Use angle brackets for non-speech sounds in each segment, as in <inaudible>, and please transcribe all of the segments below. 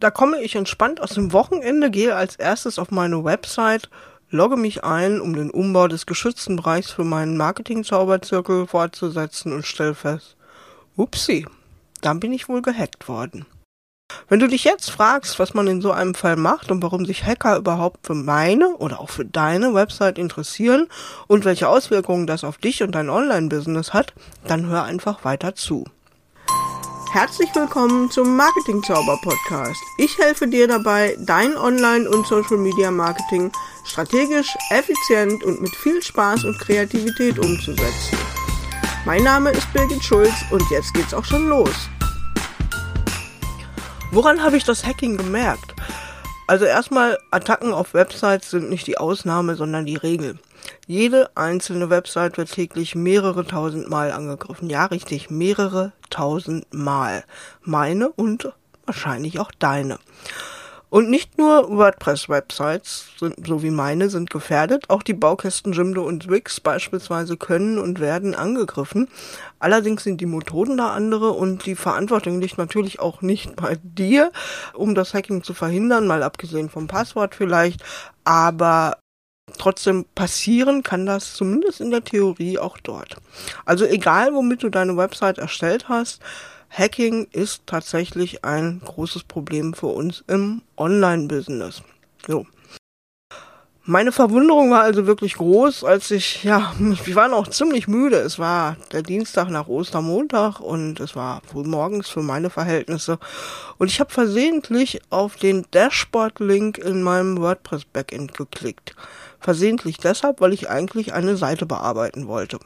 Da komme ich entspannt aus dem Wochenende, gehe als erstes auf meine Website, logge mich ein, um den Umbau des geschützten Bereichs für meinen Marketing-Zauberzirkel fortzusetzen und stelle fest, upsi, dann bin ich wohl gehackt worden. Wenn du dich jetzt fragst, was man in so einem Fall macht und warum sich Hacker überhaupt für meine oder auch für deine Website interessieren und welche Auswirkungen das auf dich und dein Online-Business hat, dann hör einfach weiter zu. Herzlich willkommen zum Marketing Zauber Podcast. Ich helfe dir dabei, dein Online- und Social Media Marketing strategisch, effizient und mit viel Spaß und Kreativität umzusetzen. Mein Name ist Birgit Schulz und jetzt geht's auch schon los. Woran habe ich das Hacking gemerkt? Also erstmal, Attacken auf Websites sind nicht die Ausnahme, sondern die Regel. Jede einzelne Website wird täglich mehrere tausend Mal angegriffen. Ja, richtig, mehrere tausend Mal. Meine und wahrscheinlich auch deine. Und nicht nur WordPress-Websites, so wie meine, sind gefährdet, auch die Baukästen Jimdo und Wix beispielsweise können und werden angegriffen. Allerdings sind die Methoden da andere und die Verantwortung liegt natürlich auch nicht bei dir, um das Hacking zu verhindern, mal abgesehen vom Passwort vielleicht, aber trotzdem passieren kann das zumindest in der Theorie auch dort. Also egal, womit du deine Website erstellt hast, Hacking ist tatsächlich ein großes Problem für uns im Online-Business. So. Meine Verwunderung war also wirklich groß, als ich, ja, <laughs> wir waren auch ziemlich müde. Es war der Dienstag nach Ostermontag und es war früh morgens für meine Verhältnisse. Und ich habe versehentlich auf den Dashboard-Link in meinem WordPress-Backend geklickt. Versehentlich deshalb, weil ich eigentlich eine Seite bearbeiten wollte.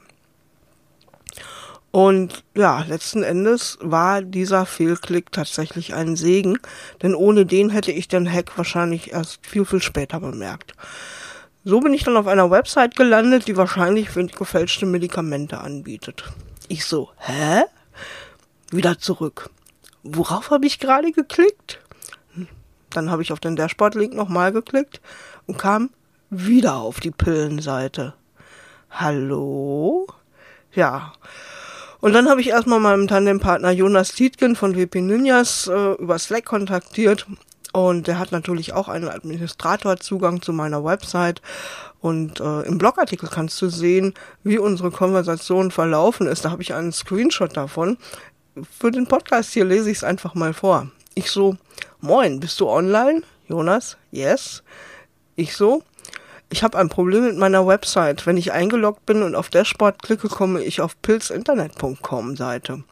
Und ja, letzten Endes war dieser Fehlklick tatsächlich ein Segen, denn ohne den hätte ich den Hack wahrscheinlich erst viel, viel später bemerkt. So bin ich dann auf einer Website gelandet, die wahrscheinlich gefälschte Medikamente anbietet. Ich so, hä? Wieder zurück. Worauf habe ich gerade geklickt? Dann habe ich auf den Dashboard-Link nochmal geklickt und kam wieder auf die Pillenseite. Hallo? Ja. Und dann habe ich erstmal meinem Tandempartner Jonas Tietgen von WP Ninjas äh, über Slack kontaktiert. Und der hat natürlich auch einen Administratorzugang zu meiner Website. Und äh, im Blogartikel kannst du sehen, wie unsere Konversation verlaufen ist. Da habe ich einen Screenshot davon. Für den Podcast hier lese ich es einfach mal vor. Ich so, moin, bist du online? Jonas, yes. Ich so, ich habe ein Problem mit meiner Website. Wenn ich eingeloggt bin und auf Dashboard klicke, komme ich auf pilzinternet.com Seite.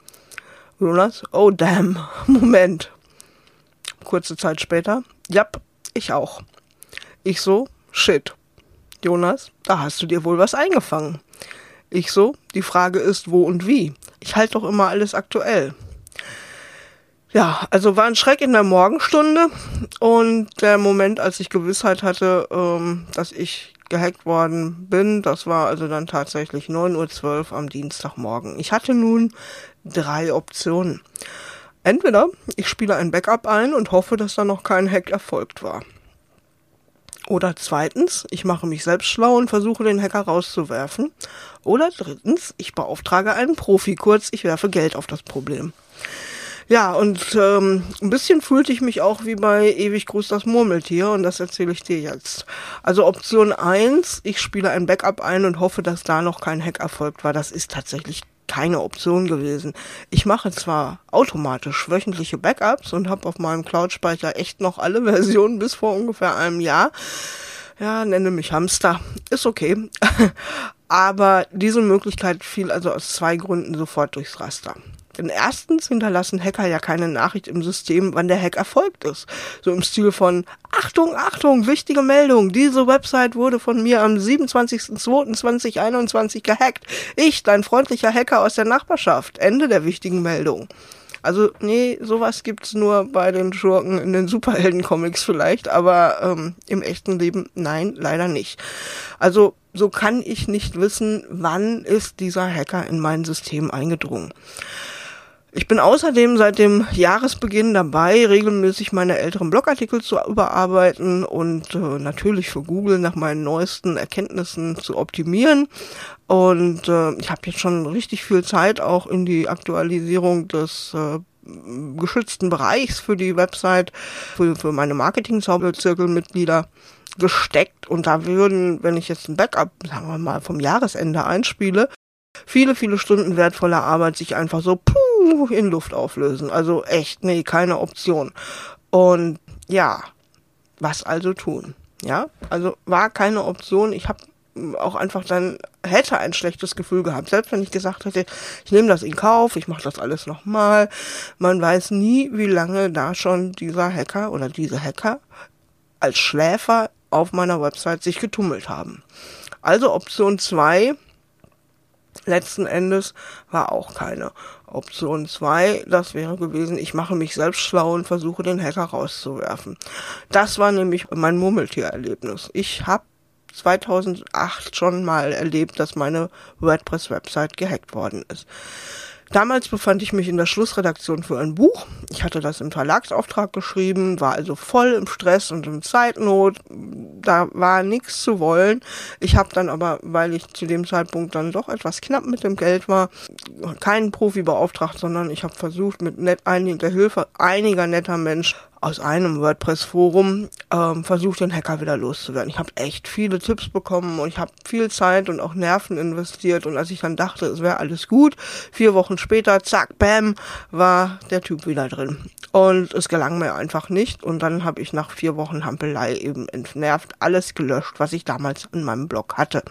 Jonas, oh damn, <laughs> Moment. Kurze Zeit später, jap, ich auch. Ich so, shit. Jonas, da hast du dir wohl was eingefangen. Ich so, die Frage ist, wo und wie. Ich halte doch immer alles aktuell. Ja, also war ein Schreck in der Morgenstunde und der Moment, als ich Gewissheit hatte, ähm, dass ich gehackt worden bin, das war also dann tatsächlich 9.12 Uhr am Dienstagmorgen. Ich hatte nun drei Optionen. Entweder ich spiele ein Backup ein und hoffe, dass da noch kein Hack erfolgt war. Oder zweitens, ich mache mich selbst schlau und versuche den Hacker rauszuwerfen. Oder drittens, ich beauftrage einen Profi, kurz, ich werfe Geld auf das Problem. Ja, und ähm, ein bisschen fühlte ich mich auch wie bei Ewig Gruß das Murmeltier und das erzähle ich dir jetzt. Also Option eins: ich spiele ein Backup ein und hoffe, dass da noch kein Hack erfolgt war. Das ist tatsächlich keine Option gewesen. Ich mache zwar automatisch wöchentliche Backups und habe auf meinem Cloud-Speicher echt noch alle <laughs> Versionen bis vor ungefähr einem Jahr. Ja, nenne mich Hamster. Ist okay. <laughs> Aber diese Möglichkeit fiel also aus zwei Gründen sofort durchs Raster. Denn erstens hinterlassen Hacker ja keine Nachricht im System, wann der Hack erfolgt ist. So im Stil von Achtung, Achtung, wichtige Meldung. Diese Website wurde von mir am 27.02.2021 gehackt. Ich, dein freundlicher Hacker aus der Nachbarschaft. Ende der wichtigen Meldung. Also, nee, sowas gibt's nur bei den Schurken in den Superhelden-Comics vielleicht, aber ähm, im echten Leben nein, leider nicht. Also, so kann ich nicht wissen, wann ist dieser Hacker in mein System eingedrungen. Ich bin außerdem seit dem Jahresbeginn dabei, regelmäßig meine älteren Blogartikel zu überarbeiten und äh, natürlich für Google nach meinen neuesten Erkenntnissen zu optimieren. Und äh, ich habe jetzt schon richtig viel Zeit auch in die Aktualisierung des äh, geschützten Bereichs für die Website, für, für meine Marketing-Zirkelmitglieder gesteckt und da würden, wenn ich jetzt ein Backup, sagen wir mal, vom Jahresende einspiele, viele, viele Stunden wertvoller Arbeit sich einfach so puh, in Luft auflösen. Also echt, nee, keine Option. Und ja, was also tun? Ja, also war keine Option. Ich habe auch einfach dann hätte ein schlechtes Gefühl gehabt. Selbst wenn ich gesagt hätte, ich nehme das in Kauf, ich mache das alles nochmal. Man weiß nie, wie lange da schon dieser Hacker oder diese Hacker als Schläfer auf meiner Website sich getummelt haben. Also Option 2 letzten Endes war auch keine. Option 2, das wäre gewesen, ich mache mich selbst schlau und versuche den Hacker rauszuwerfen. Das war nämlich mein Murmeltiererlebnis. Ich habe 2008 schon mal erlebt, dass meine WordPress-Website gehackt worden ist. Damals befand ich mich in der Schlussredaktion für ein Buch. Ich hatte das im Verlagsauftrag geschrieben, war also voll im Stress und in Zeitnot. Da war nichts zu wollen. Ich habe dann aber, weil ich zu dem Zeitpunkt dann doch etwas knapp mit dem Geld war, keinen Profi beauftragt, sondern ich habe versucht, mit net, der Hilfe einiger netter Menschen aus einem WordPress-Forum ähm, versucht, den Hacker wieder loszuwerden. Ich habe echt viele Tipps bekommen und ich habe viel Zeit und auch Nerven investiert. Und als ich dann dachte, es wäre alles gut, vier Wochen später, zack, bam, war der Typ wieder drin. Und es gelang mir einfach nicht. Und dann habe ich nach vier Wochen Hampelei eben entnervt alles gelöscht, was ich damals in meinem Blog hatte.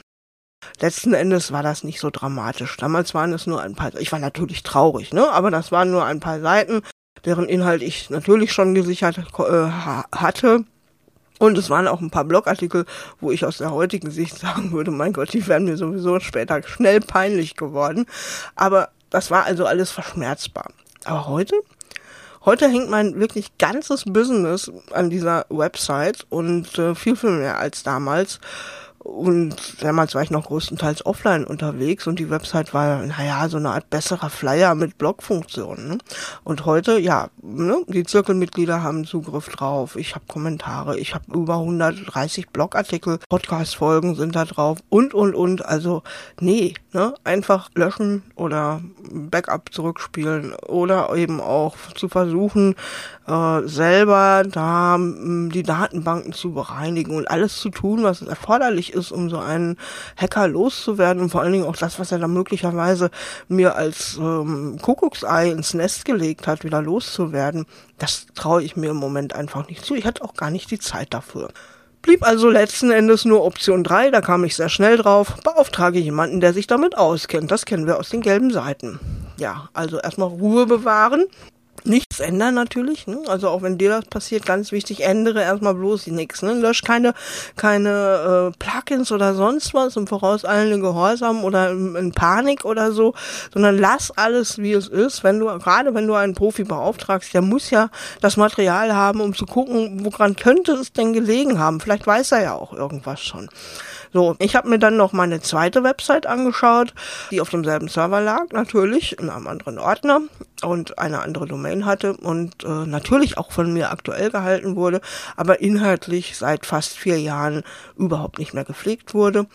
Letzten Endes war das nicht so dramatisch. Damals waren es nur ein paar, ich war natürlich traurig, ne, aber das waren nur ein paar Seiten deren Inhalt ich natürlich schon gesichert äh, hatte. Und es waren auch ein paar Blogartikel, wo ich aus der heutigen Sicht <laughs> sagen würde, mein Gott, die wären mir sowieso später schnell peinlich geworden. Aber das war also alles verschmerzbar. Aber heute? Heute hängt mein wirklich ganzes Business an dieser Website und äh, viel, viel mehr als damals. Und damals war ich noch größtenteils offline unterwegs und die Website war, naja, so eine Art besserer Flyer mit Blogfunktionen. Ne? Und heute, ja, ne, die Zirkelmitglieder haben Zugriff drauf. Ich habe Kommentare, ich habe über 130 Blogartikel, Podcast-Folgen sind da drauf und, und, und. Also, nee, ne, einfach löschen oder Backup zurückspielen oder eben auch zu versuchen, äh, selber da die Datenbanken zu bereinigen und alles zu tun, was erforderlich ist, um so einen Hacker loszuwerden und vor allen Dingen auch das, was er da möglicherweise mir als ähm, Kuckucksei ins Nest gelegt hat, wieder loszuwerden, das traue ich mir im Moment einfach nicht zu. Ich hatte auch gar nicht die Zeit dafür. Blieb also letzten Endes nur Option 3, da kam ich sehr schnell drauf, beauftrage jemanden, der sich damit auskennt. Das kennen wir aus den gelben Seiten. Ja, also erstmal Ruhe bewahren, ändern natürlich. Ne? Also auch wenn dir das passiert, ganz wichtig, ändere erstmal bloß nichts. Ne? Lösch keine, keine äh, Plugins oder sonst was im vorauseilenden Gehorsam oder in, in Panik oder so, sondern lass alles wie es ist. Wenn du, gerade wenn du einen Profi beauftragst, der muss ja das Material haben, um zu gucken, woran könnte es denn gelegen haben. Vielleicht weiß er ja auch irgendwas schon. So, ich habe mir dann noch meine zweite Website angeschaut, die auf demselben Server lag, natürlich, in einem anderen Ordner und eine andere Domain hatte und äh, natürlich auch von mir aktuell gehalten wurde, aber inhaltlich seit fast vier Jahren überhaupt nicht mehr gepflegt wurde.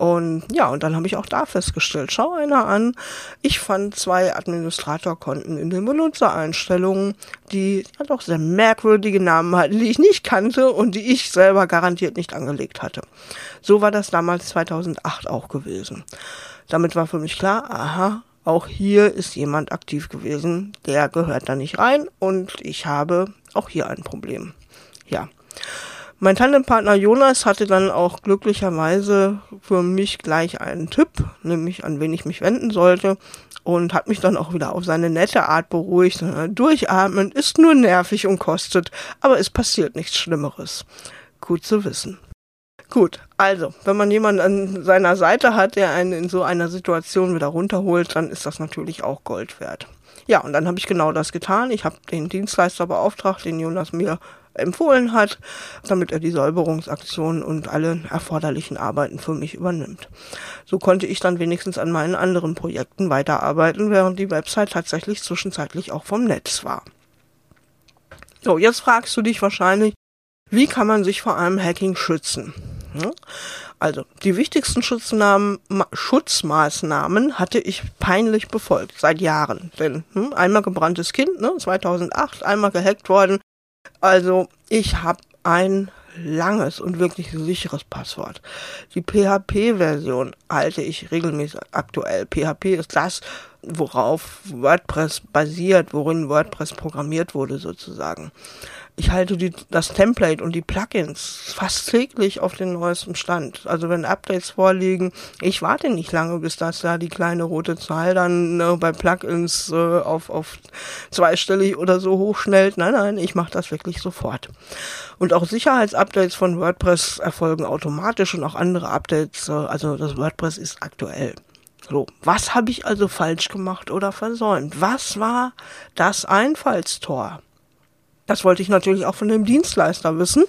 Und ja, und dann habe ich auch da festgestellt, schau einer an, ich fand zwei Administratorkonten in den Benutzereinstellungen, die ja doch sehr merkwürdige Namen hatten, die ich nicht kannte und die ich selber garantiert nicht angelegt hatte. So war das damals 2008 auch gewesen. Damit war für mich klar, aha, auch hier ist jemand aktiv gewesen, der gehört da nicht rein und ich habe auch hier ein Problem. Ja. Mein Tandempartner Jonas hatte dann auch glücklicherweise für mich gleich einen Tipp, nämlich an wen ich mich wenden sollte und hat mich dann auch wieder auf seine nette Art beruhigt. Durchatmen ist nur nervig und kostet, aber es passiert nichts Schlimmeres. Gut zu wissen. Gut, also, wenn man jemanden an seiner Seite hat, der einen in so einer Situation wieder runterholt, dann ist das natürlich auch Gold wert. Ja, und dann habe ich genau das getan. Ich habe den Dienstleister beauftragt, den Jonas mir empfohlen hat, damit er die Säuberungsaktion und alle erforderlichen Arbeiten für mich übernimmt. So konnte ich dann wenigstens an meinen anderen Projekten weiterarbeiten, während die Website tatsächlich zwischenzeitlich auch vom Netz war. So, jetzt fragst du dich wahrscheinlich, wie kann man sich vor einem Hacking schützen? Also, die wichtigsten Schutzmaßnahmen hatte ich peinlich befolgt, seit Jahren. Denn hm, einmal gebranntes Kind, ne, 2008, einmal gehackt worden. Also, ich habe ein langes und wirklich sicheres Passwort. Die PHP-Version halte ich regelmäßig aktuell. PHP ist das, worauf WordPress basiert, worin WordPress programmiert wurde sozusagen ich halte die, das Template und die Plugins fast täglich auf den neuesten Stand. Also wenn Updates vorliegen, ich warte nicht lange, bis das da die kleine rote Zahl dann ne, bei Plugins äh, auf, auf zweistellig oder so hochschnellt. Nein, nein, ich mache das wirklich sofort. Und auch Sicherheitsupdates von WordPress erfolgen automatisch und auch andere Updates. Äh, also das WordPress ist aktuell. So, was habe ich also falsch gemacht oder versäumt? Was war das Einfallstor? Das wollte ich natürlich auch von dem Dienstleister wissen.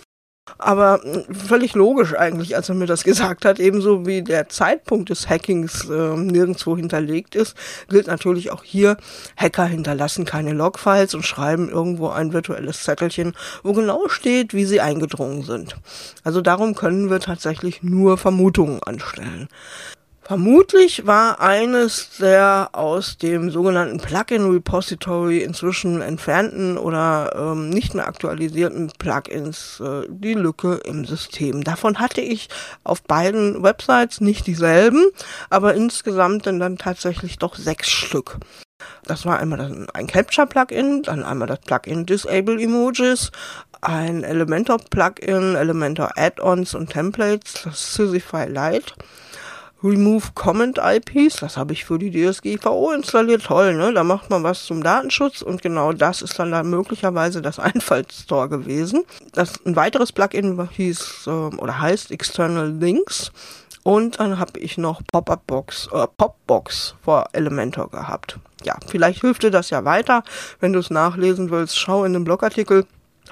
Aber hm, völlig logisch eigentlich, als er mir das <laughs> gesagt hat, ebenso wie der Zeitpunkt des Hackings äh, nirgendwo hinterlegt ist, gilt natürlich auch hier, Hacker hinterlassen keine Logfiles und schreiben irgendwo ein virtuelles Zettelchen, wo genau steht, wie sie eingedrungen sind. Also darum können wir tatsächlich nur Vermutungen anstellen. Vermutlich war eines der aus dem sogenannten Plugin Repository inzwischen entfernten oder ähm, nicht mehr aktualisierten Plugins äh, die Lücke im System. Davon hatte ich auf beiden Websites nicht dieselben, aber insgesamt dann, dann tatsächlich doch sechs Stück. Das war einmal ein Capture-Plugin, dann einmal das Plugin Disable Emojis, ein Elementor-Plugin, Elementor Add-ons und Templates, das Sisyphy Lite Remove Comment IPs, das habe ich für die DSGVO installiert, toll, ne? Da macht man was zum Datenschutz und genau das ist dann da möglicherweise das <laughs> Einfallstor gewesen. Das ein weiteres Plugin hieß äh, oder heißt External Links und dann habe ich noch Pop-up Box, äh, Popbox vor Elementor gehabt. Ja, vielleicht hilft dir das ja weiter, wenn du es nachlesen willst. Schau in den Blogartikel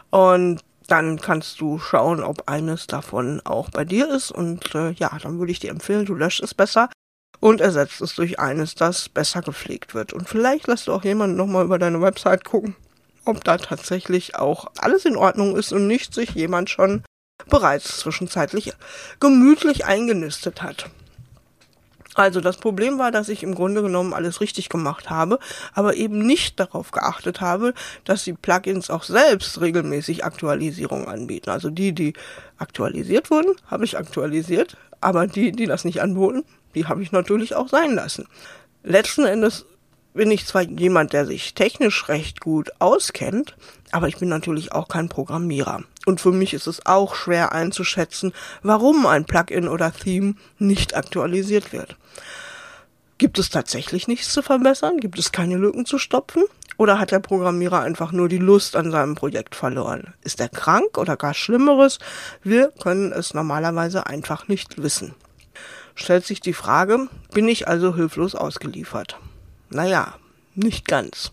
und dann kannst du schauen, ob eines davon auch bei dir ist. Und äh, ja, dann würde ich dir empfehlen, du löscht es besser und ersetzt es durch eines, das besser gepflegt wird. Und vielleicht lässt du auch jemanden nochmal über deine Website gucken, ob da tatsächlich auch alles in Ordnung ist und nicht sich jemand schon bereits zwischenzeitlich gemütlich eingenistet hat. Also das Problem war, dass ich im Grunde genommen alles richtig gemacht habe, aber eben nicht darauf geachtet habe, dass die Plugins auch selbst regelmäßig Aktualisierung anbieten. Also die, die aktualisiert wurden, habe ich aktualisiert, aber die, die das nicht anboten, die habe ich natürlich auch sein lassen. Letzten Endes bin ich zwar jemand, der sich technisch recht gut auskennt, aber ich bin natürlich auch kein Programmierer. Und für mich ist es auch schwer einzuschätzen, warum ein Plugin oder Theme nicht aktualisiert wird. Gibt es tatsächlich nichts zu verbessern? Gibt es keine Lücken zu stopfen? Oder hat der Programmierer einfach nur die Lust an seinem Projekt verloren? Ist er krank oder gar Schlimmeres? Wir können es normalerweise einfach nicht wissen. Stellt sich die Frage, bin ich also hilflos ausgeliefert? Naja, nicht ganz.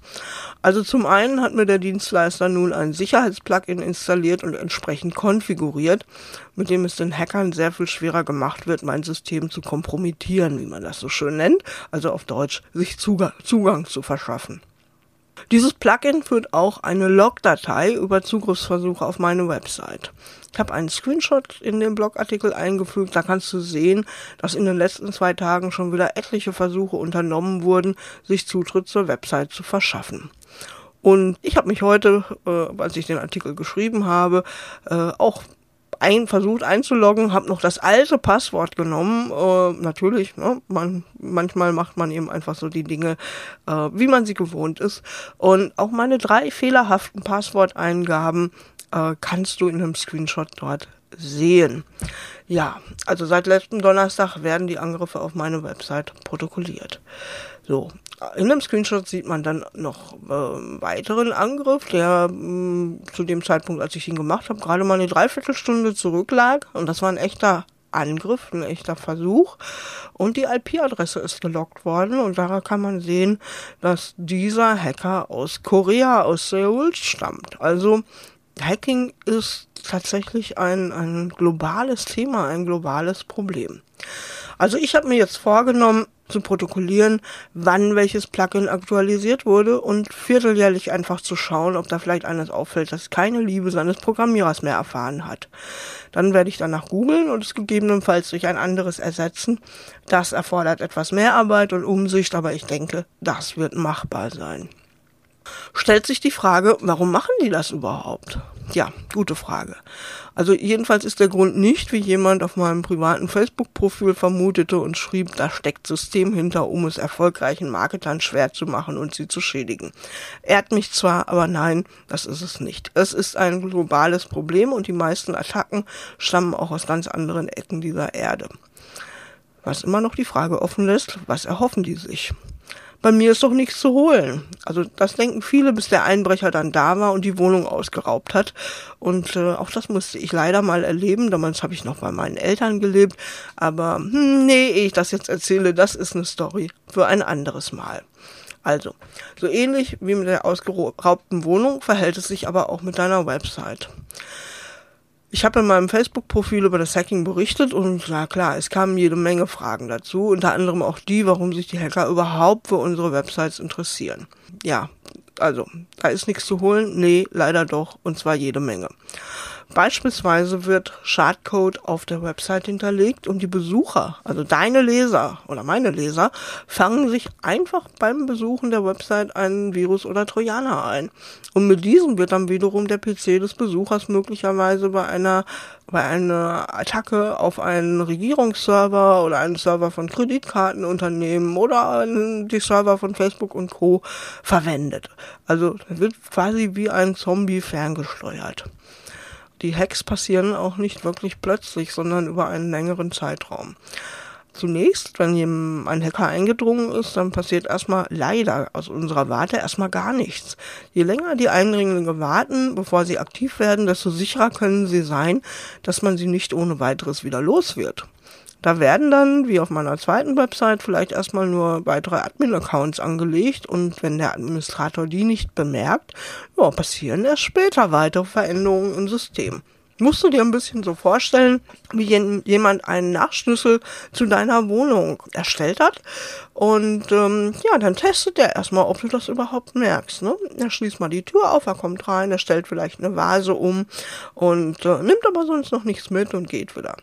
Also zum einen hat mir der Dienstleister nun ein Sicherheitsplugin installiert und entsprechend konfiguriert, mit dem es den Hackern sehr viel schwerer gemacht wird, mein System zu kompromittieren, wie man das so schön nennt, also auf Deutsch sich Zugang, Zugang zu verschaffen. Dieses Plugin führt auch eine Logdatei über Zugriffsversuche auf meine Website. Ich habe einen Screenshot in den Blogartikel eingefügt. Da kannst du sehen, dass in den letzten zwei Tagen schon wieder etliche Versuche unternommen wurden, sich Zutritt zur Website zu verschaffen. Und ich habe mich heute, äh, als ich den Artikel geschrieben habe, äh, auch ein, versucht einzuloggen, habe noch das alte Passwort genommen. Äh, natürlich, ne, man, manchmal macht man eben einfach so die Dinge, äh, wie man sie gewohnt ist. Und auch meine drei fehlerhaften Passworteingaben äh, kannst du in einem Screenshot dort sehen. Ja, also seit letztem Donnerstag werden die Angriffe auf meine Website protokolliert. So, in dem Screenshot sieht man dann noch äh, weiteren Angriff, der mh, mm, zu dem Zeitpunkt, als ich ihn gemacht habe, gerade mal eine Dreiviertelstunde zurücklag. Und das war ein echter Angriff, ein echter Versuch. Und die IP-Adresse ist gelockt worden. Und daran kann man sehen, dass dieser Hacker aus Korea, aus Seoul stammt. Also Hacking ist tatsächlich ein, ein globales Thema, ein globales Problem. Also ich habe mir jetzt vorgenommen, zu protokollieren, wann welches Plugin aktualisiert wurde und vierteljährlich einfach zu schauen, ob da vielleicht eines auffällt, das keine Liebe seines Programmierers mehr erfahren hat. Dann werde ich danach googeln und es gegebenenfalls durch ein anderes ersetzen. Das erfordert etwas mehr Arbeit und Umsicht, aber ich denke, das wird machbar sein. Stellt sich die Frage, warum machen die das überhaupt? Ja, gute Frage. Also jedenfalls ist der Grund nicht, wie jemand auf meinem privaten Facebook-Profil vermutete und schrieb, da steckt System hinter, um es erfolgreichen Marketern schwer zu machen und sie zu schädigen. Ehrt mich zwar, aber nein, das ist es nicht. Es ist ein globales Problem und die meisten Attacken stammen auch aus ganz anderen Ecken dieser Erde. Was immer noch die Frage offen lässt, was erhoffen die sich? Bei mir ist doch nichts zu holen. Also das denken viele, bis der Einbrecher dann da war und die Wohnung ausgeraubt hat. Und äh, auch das musste ich leider mal erleben. Damals habe ich noch bei meinen Eltern gelebt. Aber hm, nee, ich das jetzt erzähle, das ist eine Story für ein anderes Mal. Also, so ähnlich wie mit der ausgeraubten Wohnung verhält es sich aber auch mit deiner Website. Ich habe in meinem Facebook-Profil über das Hacking berichtet und na klar, es kamen jede Menge Fragen dazu, unter anderem auch die, warum sich die Hacker überhaupt für unsere Websites interessieren. Ja, also, da ist nichts zu holen. Nee, leider doch, und zwar jede Menge. Beispielsweise wird Schadcode auf der Website hinterlegt und die Besucher, also deine Leser oder meine Leser, fangen sich einfach beim Besuchen der Website einen Virus oder Trojaner ein. Und mit diesem wird dann wiederum der PC des Besuchers möglicherweise bei einer bei einer Attacke auf einen Regierungsserver oder einen Server von Kreditkartenunternehmen oder die Server von Facebook und Co. verwendet. Also wird quasi wie ein Zombie ferngesteuert. Die Hacks passieren auch nicht wirklich plötzlich, sondern über einen längeren Zeitraum. Zunächst, wenn ein Hacker eingedrungen ist, dann passiert erstmal leider aus unserer Warte erstmal gar nichts. Je länger die Eindringlinge warten, bevor sie aktiv werden, desto sicherer können sie sein, dass man sie nicht ohne weiteres wieder los wird. Da werden dann, wie auf meiner zweiten Website, vielleicht erstmal nur weitere Admin-Accounts angelegt und wenn der Administrator die nicht bemerkt, ja, passieren erst später weitere Veränderungen im System. Musst du dir ein bisschen so vorstellen, wie jemand einen Nachschlüssel zu deiner Wohnung erstellt hat. Und ähm, ja, dann testet er erstmal, ob du das überhaupt merkst. Ne? Er schließt mal die Tür auf, er kommt rein, er stellt vielleicht eine Vase um und äh, nimmt aber sonst noch nichts mit und geht wieder.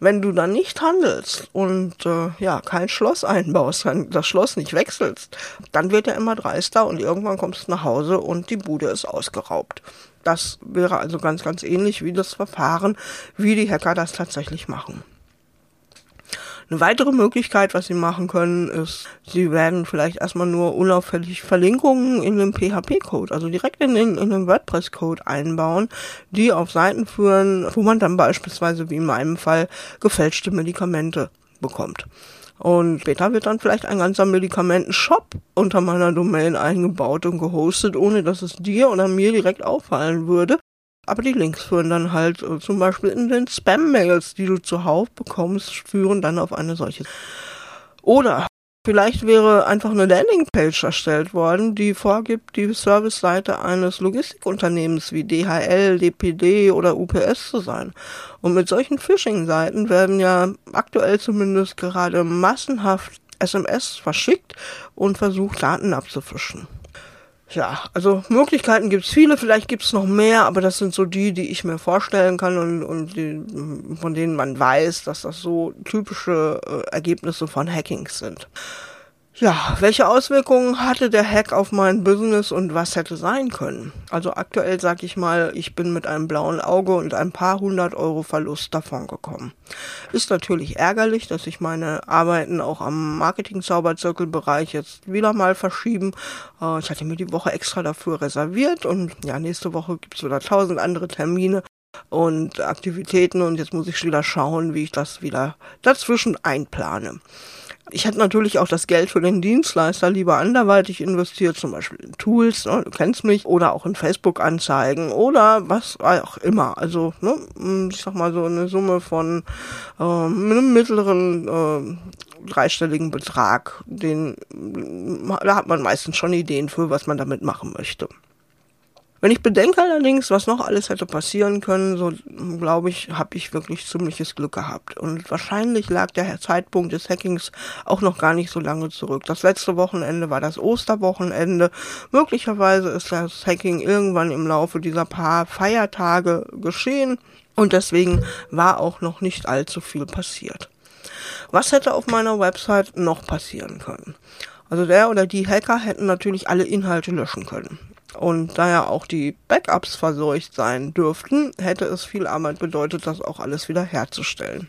Wenn du dann nicht handelst und äh, ja kein Schloss einbaust, dann das Schloss nicht wechselst, dann wird er immer dreister und irgendwann kommst du nach Hause und die Bude ist ausgeraubt. Das wäre also ganz, ganz ähnlich wie das Verfahren, wie die Hacker das tatsächlich machen. Eine weitere Möglichkeit, was sie machen können, ist, sie werden vielleicht erstmal nur unauffällig Verlinkungen in den PHP-Code, also direkt in den, in den WordPress-Code einbauen, die auf Seiten führen, wo man dann beispielsweise, wie in meinem Fall, gefälschte Medikamente bekommt. Und später wird dann vielleicht ein ganzer Medikamentenshop unter meiner Domain eingebaut und gehostet, ohne dass es dir oder mir direkt auffallen würde. Aber die Links führen dann halt äh, zum Beispiel in den Spam-Mails, die du zuhauf bekommst, führen dann auf eine solche. Oder Vielleicht wäre einfach eine Landingpage erstellt worden, die vorgibt, die Serviceseite eines Logistikunternehmens wie DHL, DPD oder UPS zu sein. Und mit solchen Phishing-Seiten werden ja aktuell zumindest gerade massenhaft SMS verschickt und versucht, Daten abzufischen. Ja, also Möglichkeiten gibt's viele, vielleicht gibt's noch mehr, aber das sind so die, die ich mir vorstellen kann und, und die, von denen man weiß, dass das so typische äh, Ergebnisse von Hackings sind. Ja, welche Auswirkungen hatte der Hack auf mein Business und was hätte sein können? Also aktuell sag ich mal, ich bin mit einem blauen Auge und ein paar hundert Euro Verlust davon gekommen. Ist natürlich ärgerlich, dass sich meine Arbeiten auch am Marketing-Zauberzirkel-Bereich jetzt wieder mal verschieben. Äh, ich hatte mir die Woche extra dafür reserviert und ja, nächste Woche gibt's wieder tausend andere Termine und Aktivitäten und jetzt muss ich wieder schauen, wie ich das wieder dazwischen einplane. Ich hätte natürlich auch das Geld für den Dienstleister lieber anderweitig investiert, zum Beispiel in Tools, ne, du kennst mich, oder auch in Facebook-Anzeigen oder was auch immer. Also, ne, ich sag mal so eine Summe von äh, einem mittleren äh, dreistelligen Betrag, den da hat man meistens schon Ideen für, was man damit machen möchte. Wenn ich bedenke allerdings, was noch alles hätte passieren können, so glaube ich, habe ich wirklich ziemliches Glück gehabt. Und wahrscheinlich lag der Zeitpunkt des Hackings auch noch gar nicht so lange zurück. Das letzte Wochenende war das Osterwochenende. Möglicherweise ist das Hacking irgendwann im Laufe dieser paar Feiertage geschehen. Und deswegen war auch noch nicht allzu viel passiert. Was hätte auf meiner Website noch passieren können? Also der oder die Hacker hätten natürlich alle Inhalte löschen können. Und da ja auch die Backups verseucht sein dürften, hätte es viel Arbeit bedeutet, das auch alles wieder herzustellen.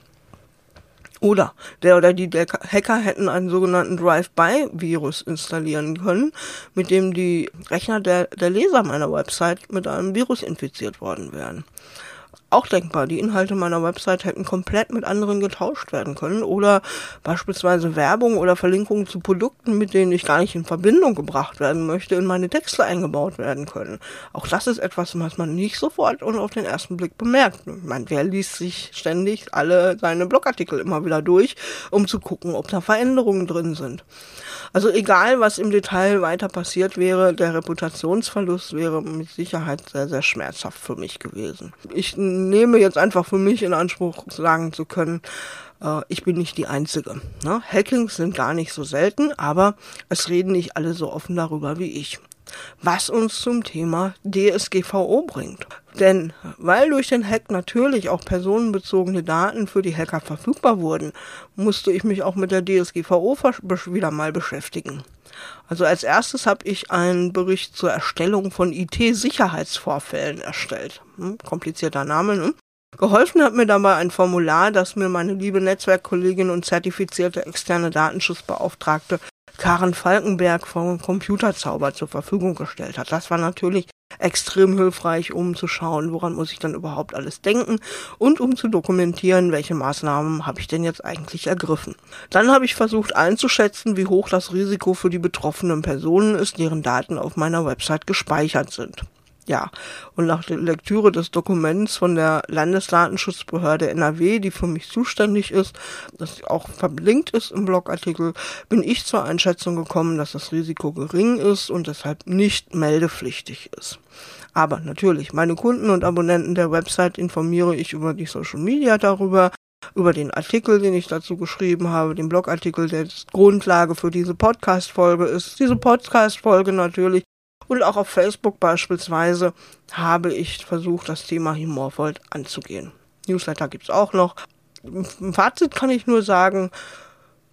Oder der oder die Hacker hätten einen sogenannten Drive-by-Virus installieren können, mit dem die Rechner der, der Leser meiner Website mit einem Virus infiziert worden wären auch denkbar. Die Inhalte meiner Website hätten komplett mit anderen getauscht werden können oder beispielsweise Werbung oder Verlinkungen zu Produkten, mit denen ich gar nicht in Verbindung gebracht werden möchte, in meine Texte eingebaut werden können. Auch das ist etwas, was man nicht sofort und auf den ersten Blick bemerkt. Ich wer liest sich ständig alle seine Blogartikel immer wieder durch, um zu gucken, ob da Veränderungen drin sind. Also egal, was im Detail weiter passiert wäre, der Reputationsverlust wäre mit Sicherheit sehr, sehr schmerzhaft für mich gewesen. Ich nehme jetzt einfach für mich in Anspruch, sagen zu können, äh, ich bin nicht die Einzige. Ne? Hackings sind gar nicht so selten, aber es reden nicht alle so offen darüber wie ich was uns zum Thema DSGVO bringt. Denn weil durch den Hack natürlich auch personenbezogene Daten für die Hacker verfügbar wurden, musste ich mich auch mit der DSGVO wieder mal beschäftigen. Also als erstes habe ich einen Bericht zur Erstellung von IT-Sicherheitsvorfällen erstellt. Hm, komplizierter Name, ne? Geholfen hat mir dabei ein Formular, das mir meine liebe Netzwerkkollegin und zertifizierte externe Datenschutzbeauftragte Karen Falkenberg vom Computerzauber zur Verfügung gestellt hat. Das war natürlich extrem hilfreich, um zu schauen, woran muss ich dann überhaupt alles denken und um zu dokumentieren, welche Maßnahmen habe ich denn jetzt eigentlich ergriffen. Dann habe ich versucht einzuschätzen, wie hoch das Risiko für die betroffenen Personen ist, deren Daten auf meiner Website gespeichert sind. Ja, und nach der Lektüre des Dokuments von der Landesdatenschutzbehörde NRW, die für mich zuständig ist, das auch verlinkt ist im Blogartikel, bin ich zur Einschätzung gekommen, dass das Risiko gering ist und deshalb nicht meldepflichtig ist. Aber natürlich, meine Kunden und Abonnenten der Website informiere ich über die Social Media darüber, über den Artikel, den ich dazu geschrieben habe, den Blogartikel, der Grundlage für diese Podcast-Folge ist. Diese Podcast-Folge natürlich und auch auf Facebook beispielsweise habe ich versucht, das Thema humorvoll anzugehen. Newsletter gibt's auch noch. Im Fazit kann ich nur sagen,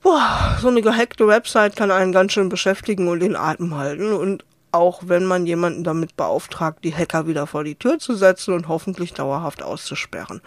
boah, so eine gehackte Website kann einen ganz schön beschäftigen und den Atem halten. Und auch wenn man jemanden damit beauftragt, die Hacker wieder vor die Tür zu setzen und hoffentlich dauerhaft auszusperren.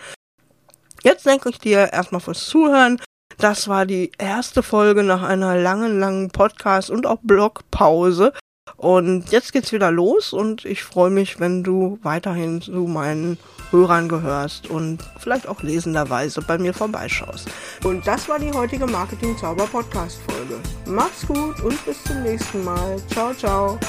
Jetzt denke ich dir erstmal fürs Zuhören. Das war die erste Folge nach einer langen, langen Podcast- und auch Blogpause. Und jetzt geht's wieder los und ich freue mich, wenn du weiterhin zu meinen Hörern gehörst und vielleicht auch lesenderweise bei mir vorbeischaust. Und das war die heutige Marketing Zauber Podcast Folge. Mach's gut und bis zum nächsten Mal. Ciao, ciao.